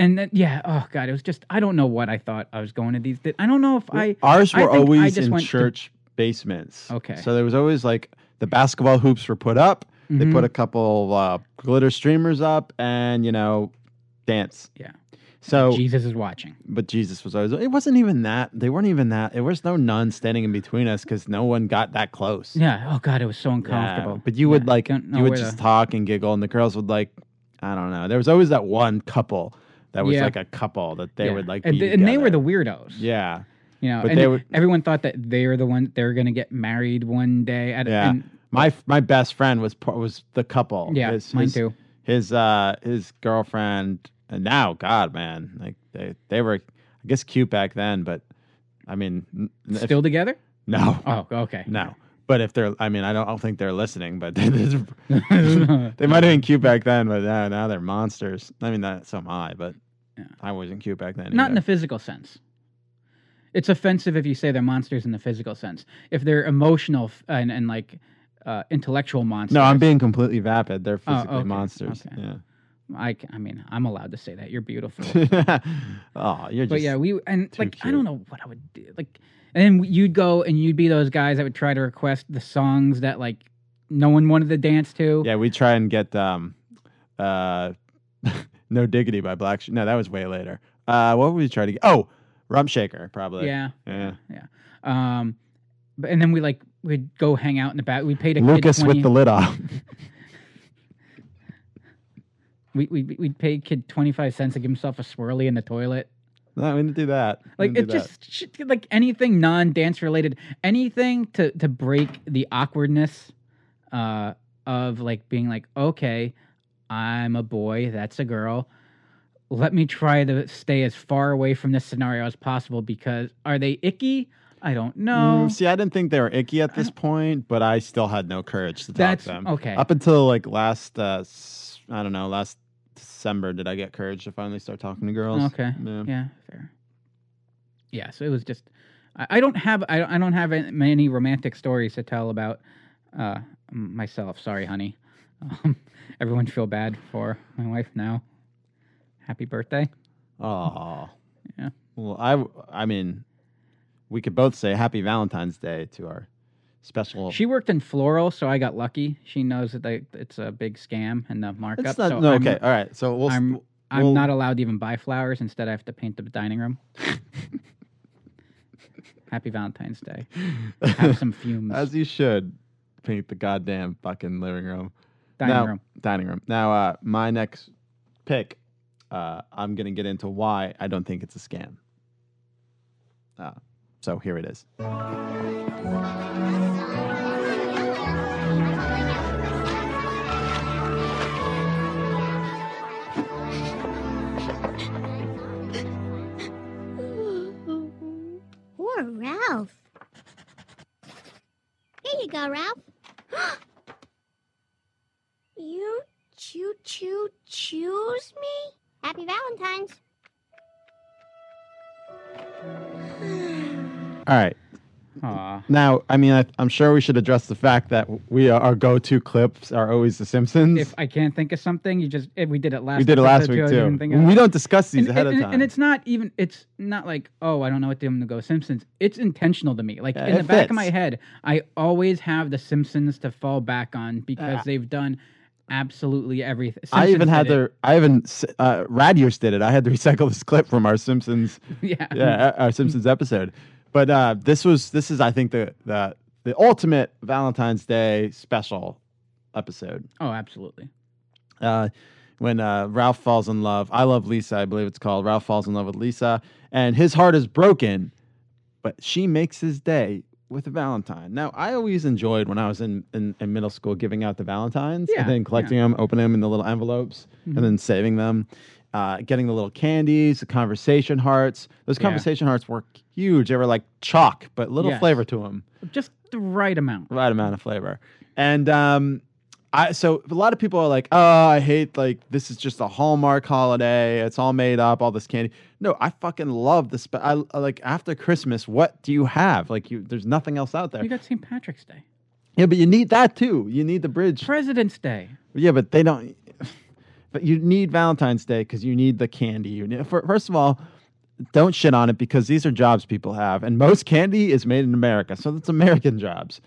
and then, yeah oh god it was just i don't know what i thought i was going to these i don't know if i Ours I were always in went to- church basements. Okay. So there was always like the basketball hoops were put up. They Mhm. put a couple uh, glitter streamers up, and you know, dance. Yeah. So jesus is watching but Jesus was always. It wasn't even that. They weren't even that. There was no nun standing in between us because no one got that close. yeah oh god it was so Yeah, uncomfortable But you would like you would just to- talk and giggle, and the girls would like, I don't know. There was always that one couple that was Yeah. like a couple that they Yeah. would like, and, th- and they were the weirdos yeah. you know But and they would- everyone thought that they were the one they were going to get married one day at, Yeah, and my my best friend was was the couple. Yeah, his, mine his, too. His uh his girlfriend and now God man like they they were I guess cute back then, but I mean n- if- still together no oh okay no. But if they're, I mean, I don't, I don't think they're listening. But they might have been cute back then, but now, now they're monsters. I mean, that so am I, but I wasn't cute back then. Not in the physical sense. It's offensive if you say they're monsters in the physical sense. If they're emotional f- and, and like uh, intellectual monsters. no, I'm being completely vapid. They're Oh, physically okay, monsters. okay. Yeah. I, I mean, I'm allowed to say that. You're beautiful. oh, you're just. but yeah, we and like I don't know what I would do. Like, and then you'd go and you'd be those guys that would try to request the songs that like no one wanted to dance to. Yeah, we try and get um, uh, No Diggity by Black. Sh- no, that was way later. Uh, what would we try to get? Oh, Rump Shaker, probably. Yeah. Yeah. Yeah. Um, but and then we like we'd go hang out in the back. We paid a kid Lucas 20 with the lid off. We we we'd pay kid twenty five cents to give himself a swirly in the toilet. No, we didn't do that. Like it just shit, like anything non dance related, anything to to break the awkwardness uh, of like being like, okay, I'm a boy, that's a girl. Let me try to stay as far away from this scenario as possible because are they icky? I don't know. Mm, see, I didn't think they were icky at this point, but I still had no courage to talk That's- to them. okay. Up until like last, uh, I don't know, last December, did I get courage to finally start talking to girls? Okay. Yeah. Yeah. fair. Yeah. So it was just. I, I don't have. I, don't- I don't have any- many romantic stories to tell about uh, myself. Sorry, honey. Um, everyone feel bad for my wife now. Happy birthday. Oh. Yeah. Well, I, I mean, we could both say Happy Valentine's Day to our special. She worked in floral, so I got lucky. She knows that they, it's a big scam and the markup. It's not- so no, I'm- okay, all right. So we'll. I'm I'm not allowed to even buy flowers. Instead, I have to paint the dining room. Happy Valentine's Day. Have some fumes. As you should paint the goddamn fucking living room. Dining Now- room. Dining room. Now, uh, my next pick, uh, I'm going to get into why I don't think it's a scam. Uh, so here it is. Poor Ralph. Here you go, Ralph. you choo choo choose me? Happy Valentine's. All right. Aw. Now, I mean, I, I'm sure we should address the fact that we are, our go-to clips are always The Simpsons. If I can't think of something, you just if we did it last. we did it last week too. of We don't discuss these and, ahead and- of time. And it's not even. It's not like oh, I don't know what I'm gonna go Simpsons. It's intentional to me. Like Yeah, in the it back of my head, I always have the Simpsons to fall back on because Uh, they've done absolutely everything. I even had it. I even uh, Radius did it. I had to recycle this clip from our Simpsons. Yeah. yeah, our Simpsons episode. But uh, this was this is I think the the the ultimate Valentine's Day special episode. Oh, absolutely. uh, when uh, Ralph falls in love. I love Lisa, I believe it's called. Ralph falls in love with Lisa, and his heart is broken, but she makes his day with a Valentine. Now, I always enjoyed when I was in, in, in middle school giving out the Valentines Yeah, and then collecting them, opening them in the little envelopes, Mhm. and then saving them. Uh, getting the little candies, the conversation hearts. Those Yeah. conversation hearts were huge. They were like chalk, but little Yes. flavor to them Just the right amount. right amount of flavor. And um, I so a lot of people are like, oh, I hate like this is just a Hallmark holiday. It's all made up, all this candy. No, I fucking love the spe- I, I like after Christmas. What do you have? Like you, there's nothing else out there. You got St. Patrick's Day, yeah, but you need that too. You need the bridge. President's Day. Yeah, but they don't. But you need Valentine's Day because you need the candy. You need, for, first of all, don't shit on it because these are jobs people have, and most candy is made in America, so it's American jobs.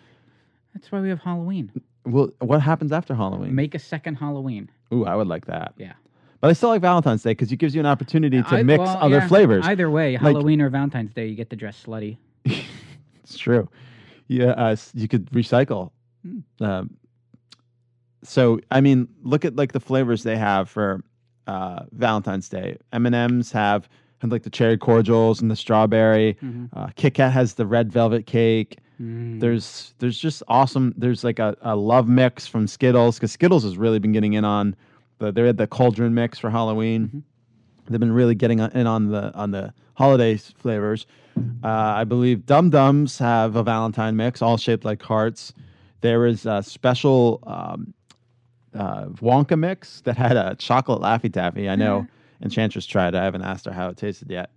That's why we have Halloween. Well, what happens after Halloween? Make a second Halloween. Ooh, I would like that. Yeah. But I still like Valentine's Day because it gives you an opportunity to I- mix well, other yeah, flavors. Either way, Like, Halloween or Valentine's Day, you get to dress slutty. It's true. Yeah, uh, s- you could recycle. Hmm. Um, so I mean, look at like the flavors they have for uh, Valentine's Day. M and M's have have, like the cherry cordials and the strawberry. Mhm. Uh, Kit Kat has the red velvet cake. Mm. There's there's just awesome. There's like a, a love mix from Skittles because Skittles has really been getting in on the they had the cauldron mix for Halloween. Mm-hmm. They've been really getting in on the on the holiday flavors. Uh, I believe Dum Dums have a Valentine mix, all shaped like hearts. There is a special um, uh, Wonka mix that had a chocolate Laffy Taffy. I know Enchantress tried. it. I haven't asked her how it tasted yet.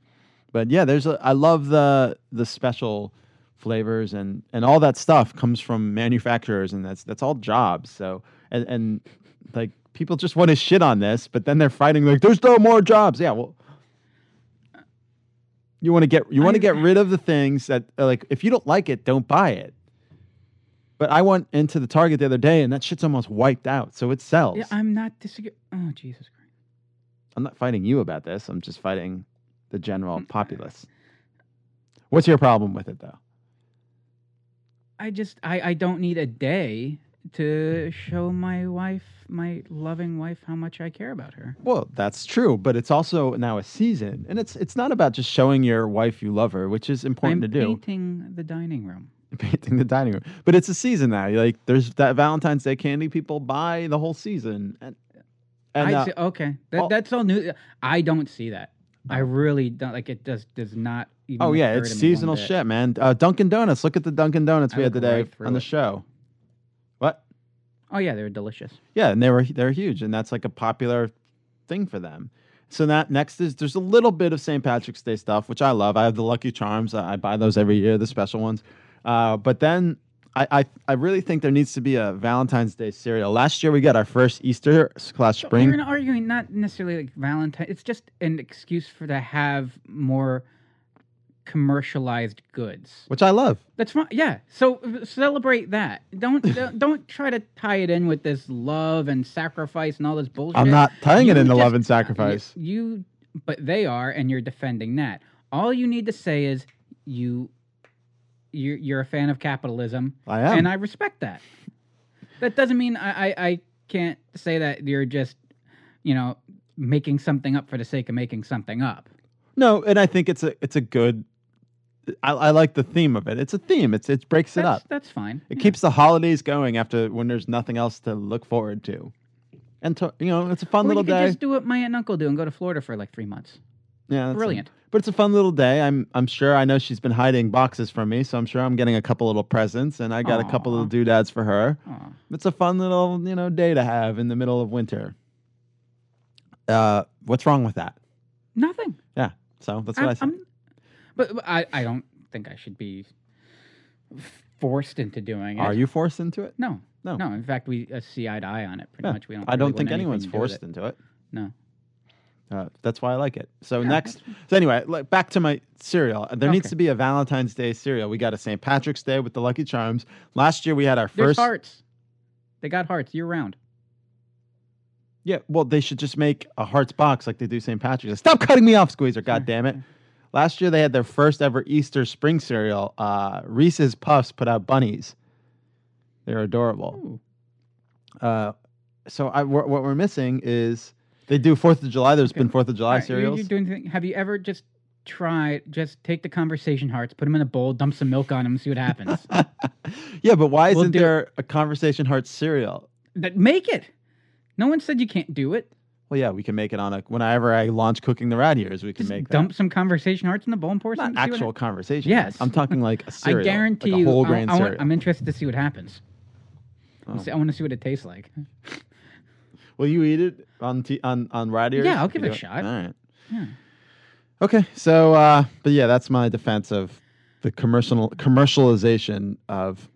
But yeah, there's a. I love the the special flavors and and all that stuff comes from manufacturers and that's that's all jobs. So and and like people just want to shit on this, but then they're fighting like there's no more jobs. Yeah, well. You want to get you want to get rid of the things that uh, like if you don't like it, don't buy it. But I went into the Target the other day and that shit's almost wiped out, so it sells. Yeah, I'm not disagreeing. Oh, Jesus Christ. I'm not fighting you about this. I'm just fighting the general mm. populace. What's your problem with it, though? I just, I, I don't need a day to show my wife, my loving wife, how much I care about her. Well, that's true, but it's also now a season, and it's it's not about just showing your wife you love her, which is important I'm to do. painting the dining room. Painting the dining room, but it's a season now. Like there's that Valentine's Day candy people buy the whole season, and and I uh, see, okay, that, all- that's all new. I don't see that. I really don't like it. Does does not. Oh yeah, it's to me one seasonal shit, man. Uh, Dunkin' Donuts. Look at the Dunkin' Donuts I we had today right on the it. show. What? Oh yeah, they were delicious. Yeah, and they were they're huge, and that's like a popular thing for them. So that next is there's a little bit of St. Patrick's Day stuff, which I love. I have the Lucky Charms. I, I buy those every year, the special ones. Uh, but then I, I I really think there needs to be a Valentine's Day cereal. Last year we got our first Easter slash spring. You're arguing not necessarily like Valentine. It's just an excuse for to have more commercialized goods. which I love. That's fine. Yeah. So celebrate that. Don't don't- try to tie it in with this love and sacrifice and all this bullshit. I'm not tying it You into just- love and sacrifice. You, you- but they are, and you're defending that. All you need to say is you you're, you're a fan of capitalism. I am. and I respect that. That doesn't mean I, I I can't say that you're just you know making something up for the sake of making something up. No, and I think it's a it's a good. I, I like the theme of it. It's a theme. It's it breaks it up. that's fine. It keeps the holidays going after when there's nothing else to look forward to. And to, you know, it's a fun Or little you could day. just do what my aunt and uncle do and go to Florida for like three months. yeah, that's brilliant. it. But it's a fun little day. I'm I'm sure I know she's been hiding boxes from me, so I'm sure I'm getting a couple little presents, and I got a couple little doodads for her. Aw. It's a fun little you know day to have in the middle of winter. Uh, what's wrong with that? Nothing. Yeah, so that's what I'm- I said. I'm- but, but I, I don't think I should be forced into doing it. Are you forced into it? No, No. no. In fact, we uh, see eye to eye on it. Pretty Yeah. much, we don't. I really don't want think anything anyone's to do with forced it. into it. No. Uh, that's why I like it. So next, so anyway, like, back to my cereal. There needs Okay. to be a Valentine's Day cereal. We got a St. Patrick's Day with the Lucky Charms. Last year we had our There's first. hearts. They got hearts year round. Yeah, well, they should just make a hearts box like they do St. Patrick's. Stop cutting me off, Squeezer. God damn it. Last year they had their first ever Easter spring cereal. Uh, Reese's Puffs put out bunnies. They're adorable. Uh, so I, what, what we're missing is they do Fourth of July. There's been Fourth of July All right, cereals. You're doing have you ever just tried just take the conversation hearts, put them in a bowl, dump some milk on them, see what happens? Yeah, but why We'll isn't do- there a Conversation Hearts cereal? that make it. No one said you can't do it. Well, yeah, we can make it on a. Whenever I launch cooking the rat ears, we can make Dump some conversation hearts in the bowl and pour some. that. actual conversation. Yes. I'm talking like a cereal. I guarantee like a you. whole I- grain I, want- cereal. I'm interested to see what happens. I Oh. see- I want to see what it tastes like. Will you eat it on t- on on rat ears? Yeah, I'll give it a do shot. All right. Yeah. Okay, so uh, but yeah, that's my defense of the commercial commercialization of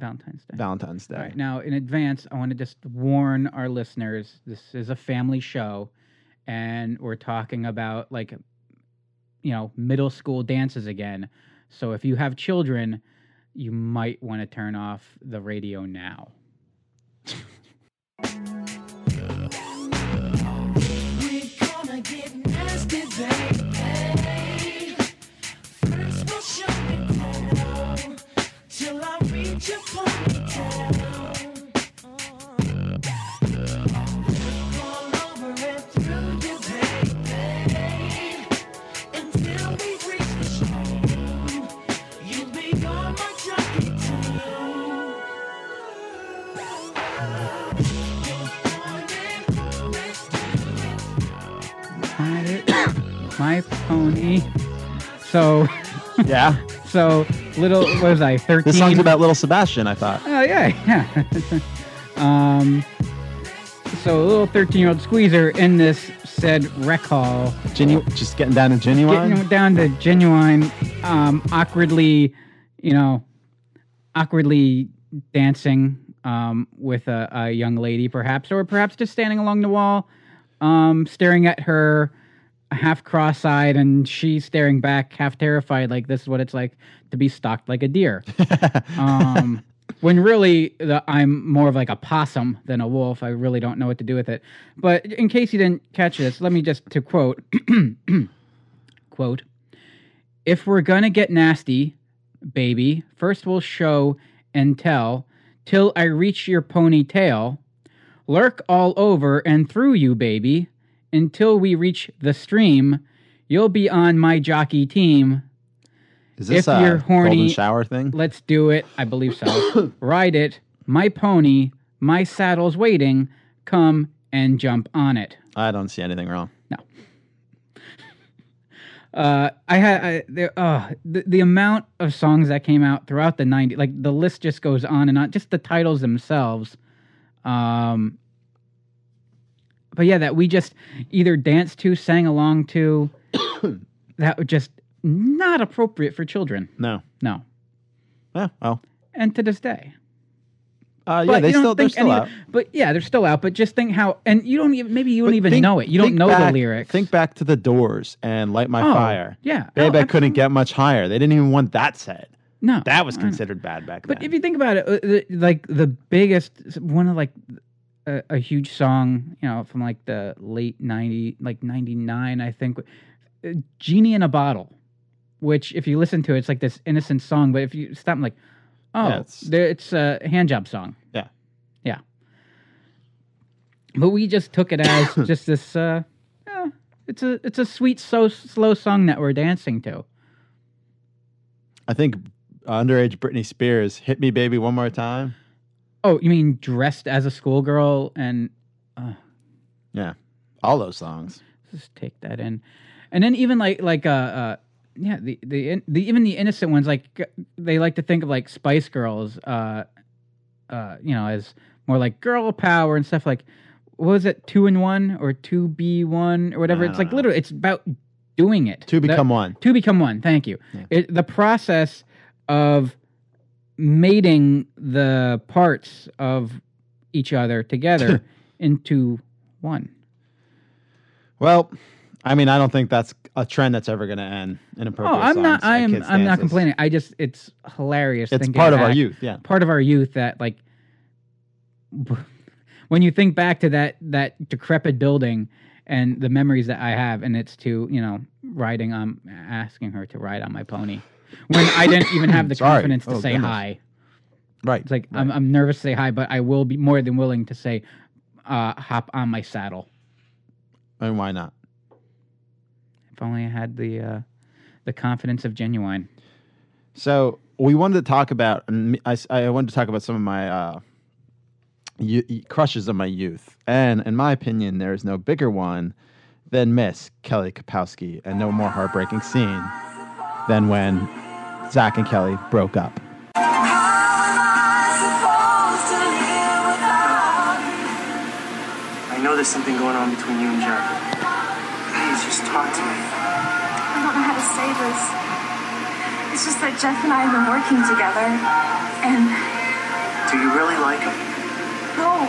Valentine's Day. Valentine's Day. All right. Now, in advance, I want to just warn our listeners this is a family show, and we're talking about like, you know, middle school dances again. So if you have children, you might want to turn off the radio now. Till I reach your ponytail. All over and through you, baby. Until we reach the shore. You'll be on my My pony. So yeah. So little what was I thirteen? This song's about little Sebastian. I thought. Oh yeah, yeah. um, so a little thirteen-year-old squeezer in this said rec hall, Genu- just getting down to Ginuwine. getting down to Ginuwine, um, awkwardly, you know, awkwardly dancing um, with a, a young lady, perhaps, or perhaps just standing along the wall, um, staring at her, half cross-eyed, and she staring back, half terrified, like this is what it's like to be stalked like a deer. um, when really the, I'm more of like a possum than a wolf. I really don't know what to do with it. But in case you didn't catch this, let me just to quote quote If we're gonna get nasty, baby, first we'll show and tell till I reach your ponytail. Lurk all over and through you, baby, until we reach the stream. You'll be on my jockey team. Is this if a you're horny, golden shower thing? Let's do it. I believe so. Ride it. My pony. My saddle's waiting. Come and jump on it. I don't see anything wrong. No. Uh, I had I, there. Uh, the the amount of songs that came out throughout the '90s, like the list just goes on and on. Just the titles themselves. Um, but yeah, that we just either danced to, sang along to. that were just not appropriate for children. No. No. Yeah. Well. And to this day. Uh, yeah, But they still they're still out. But yeah, they're still out. But just think how, and you don't even maybe you don't But even think- know it. You don't know back- the lyrics. Think back to the Doors and "Light My Oh, Fire." yeah. Babe, Oh, I couldn't get much higher. They didn't even want that said. No, that was considered bad back But then. if you think about it, uh, like the biggest one of like a, a huge song, you know, from like the late '90, like '99, I think, uh, "Genie in a Bottle," which if you listen to it, it's like this innocent song, but if you stop, and like, oh, Yeah, it's- there- it's a hand job song. Yeah. Yeah. But we just took it as just this. Uh, yeah, it's a it's a sweet, so slow song that we're dancing to. I think underage Britney Spears "Hit Me, Baby, One More Time." Oh, you mean dressed as a schoolgirl and uh, Yeah, all those songs. just take that in, and then even like like uh, uh yeah the the the even the innocent ones like they like to think of like Spice Girls uh uh you know as more like girl power and stuff like what was it two in one or two B one or whatever it's like know. literally it's about doing it To The- become one. to become one. Thank you. It, the process of mating the parts of each other together into one. Well, I mean, I don't think that's a trend that's ever going to end. Oh, Inappropriate. I'm not. I'm. I'm not complaining. I just. It's hilarious. It's part of our youth, yeah. Part of our youth that like. When you think back to that that decrepit building and the memories that I have, and it's to you know riding on asking her to ride on my pony when I didn't even have the confidence to Oh, say goodness. hi. Right. It's like I'm, I'm nervous to say hi, but I will be more than willing to say, uh, hop on my saddle. And why not? If only I had the uh, the confidence of Ginuwine. So we wanted to talk about, and I, I wanted to talk about some of my uh, y- crushes of my youth. And in my opinion, there is no bigger one than Miss Kelly Kapowski, and no more heartbreaking scene than when Zach and Kelly broke up. I know there's something going on between you and Jack. Please, just talk to me. I don't know how to say this. It's just that Jeff and I have been working together, and Do you really like him? no,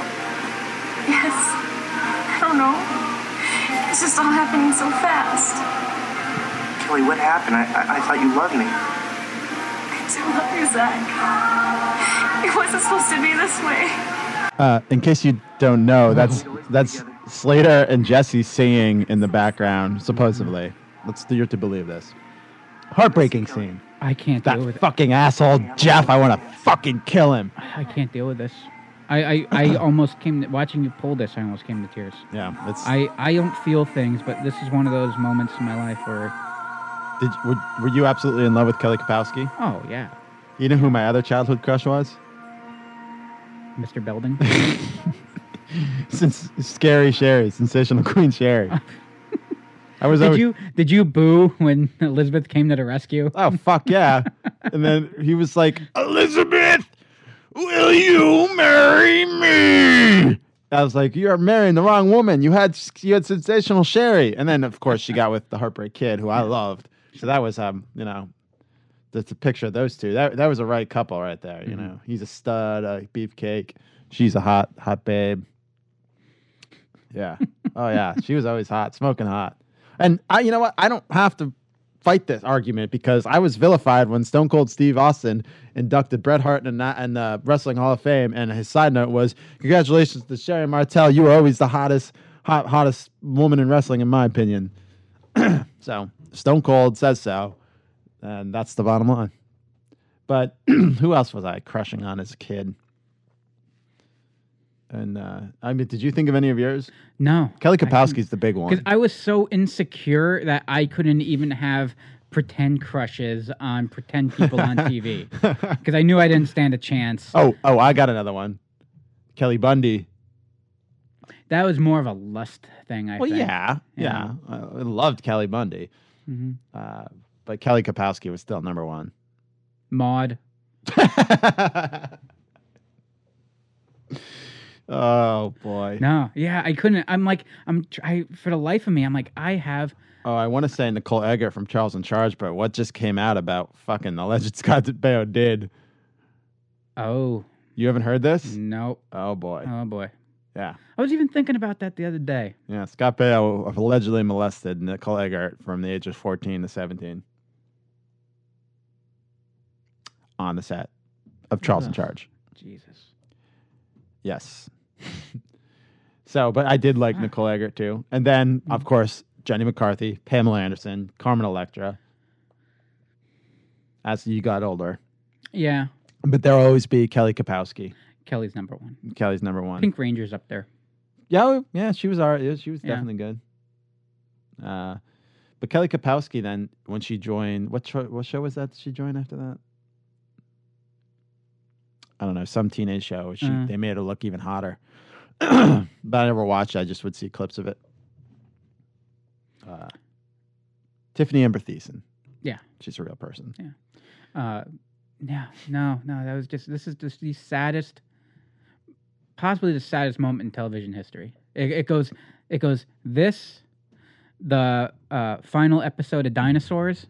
yes, I don't know. It's just all happening so fast. Kelly, what happened? I, I, I thought you loved me. I do love you, Zach. It wasn't supposed to be this way. Uh, in case you don't know, that's that's Slater and Jesse singing in the background, supposedly. Let's you're to believe this. Heartbreaking scene. I can't That deal with it. fucking asshole Jeff. I want to fucking kill him. I can't deal with this. I, I, I almost came to, watching you pull this. I almost came to tears. Yeah, it's. I, I don't feel things, but this is one of those moments in my life where Did were, were you absolutely in love with Kelly Kapowski? oh yeah, You know who my other childhood crush was? Mr. Belding. Since Scary Sherri, Sensational Queen Sherri. I was did always, you did you boo when Elizabeth came to the rescue? Oh fuck yeah! and then he was like, Elizabeth, will you marry me? I was like, you're marrying the wrong woman. You had you had sensational Sherri, and then of course she got with the Heartbreak Kid, who I loved. So that was um, you know, that's a picture of those two. That that was a right couple right there. You Mhm. know, he's a stud, a beefcake. She's a hot hot babe. Yeah. Oh yeah, she was always hot, smoking hot. And I, you know what? I don't have to fight this argument because I was vilified when Stone Cold Steve Austin inducted Bret Hart in the, in the Wrestling Hall of Fame, and his side note was, "Congratulations to Sherri Martel. You were always the hottest, hot, hottest woman in wrestling, in my opinion." so Stone Cold says so, and that's the bottom line. But who else was I crushing on as a kid? And uh, I mean, did you think of any of yours? No. Kelly Kapowski's the big one. Because I was so insecure that I couldn't even have pretend crushes on pretend people on TV. Because I knew I didn't stand a chance. Oh, oh, I got another one. Kelly Bundy. That was more of a lust thing, I well, think. yeah, yeah. I I loved Kelly Bundy, Mhm. uh, but Kelly Kapowski was still number one. Maud. Oh boy. No, yeah, I couldn't. I'm like, I'm try for the life of me. I'm like, I have. Oh, I want to say Nicole Eggert from Charles in Charge, but what just came out about fucking the alleged Scott Baio did? Oh, You haven't heard this? Nope. Oh boy. Oh boy. Yeah. I was even thinking about that the other day. Yeah. Scott Baio allegedly molested Nicole Eggert from the age of 14 to 17 on the set of Charles in Charge. Jesus. Yes. so, but I did like ah. Nicole Eggert too. And then, mm. of course, Jenny McCarthy, Pamela Anderson, Carmen Electra. As you got older. Yeah, But there'll always be Kelly Kapowski. Kelly's number one. Kelly's number one. Pink Ranger's up there. Yeah, oh, yeah, she was all right. She was Yeah. definitely good. Uh, but Kelly Kapowski then, when she joined, what show, what show was that she joined after that? I don't know, some teenage show. She Uh. they made her look even hotter. but I never watched. it. I just would see clips of it. Uh, Tiffani Amber Thiessen. Yeah. she's a real person. Yeah. Uh, yeah, no, no, that was just. This is just the saddest, possibly the saddest moment in television history. It, it goes, it goes. This, the uh, final episode of Dinosaurs,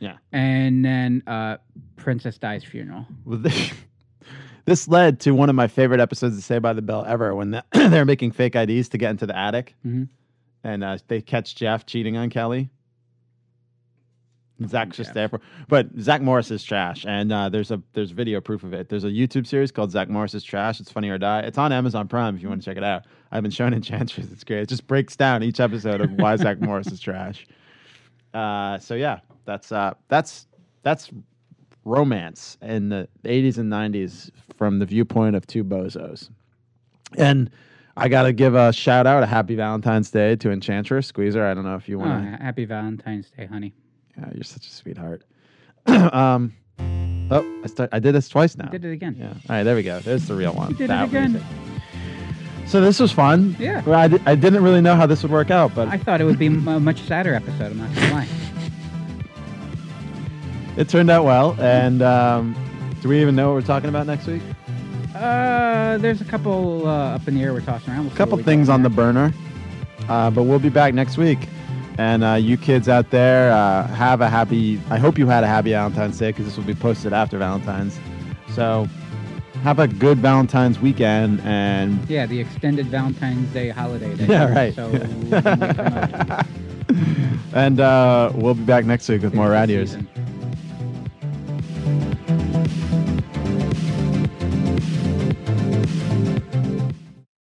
Yeah. and then uh, Princess Di's funeral. Well, this, this led to one of my favorite episodes of Saved by the Bell ever when the, they're making fake IDs to get into the attic, Mhm. and uh, they catch Jeff cheating on Kelly. Zach's just there for, but Zach Morris is trash, and uh, there's a there's video proof of it. There's a YouTube series called Zach Morris is trash. It's funny or die. It's on Amazon Prime if you want to check it out. I've been shown Enchantress. It's great. It just breaks down each episode of why Zach Morris is trash. Uh, so yeah, that's uh, that's that's romance in the 80s and 90s from the viewpoint of two bozos. And I got to give a shout out, a happy Valentine's Day to Enchantress Squeezer. I don't know if you Oh, want to. happy Valentine's Day, honey. Yeah, you're such a sweetheart. um, oh, I, start, I did this twice now. Did it again. Yeah. All right, there we go. There's the real one. You did it again. music. So this was fun. Yeah. Well, I, di- I didn't really know how this would work out, but I thought it would be a much sadder episode. I'm not gonna lie. it turned out well. And um, do we even know what we're talking about next week? Uh, there's a couple uh, up in the air we're tossing around. We'll A couple things on the burner, uh, but we'll be back next week. And uh, you kids out there, uh, have a happy. I hope you had a happy Valentine's Day because this will be posted after Valentine's. So have a good Valentine's weekend and Yeah, the extended Valentine's Day holiday. Day. Yeah, right. So and uh, we'll be back next week with more radios.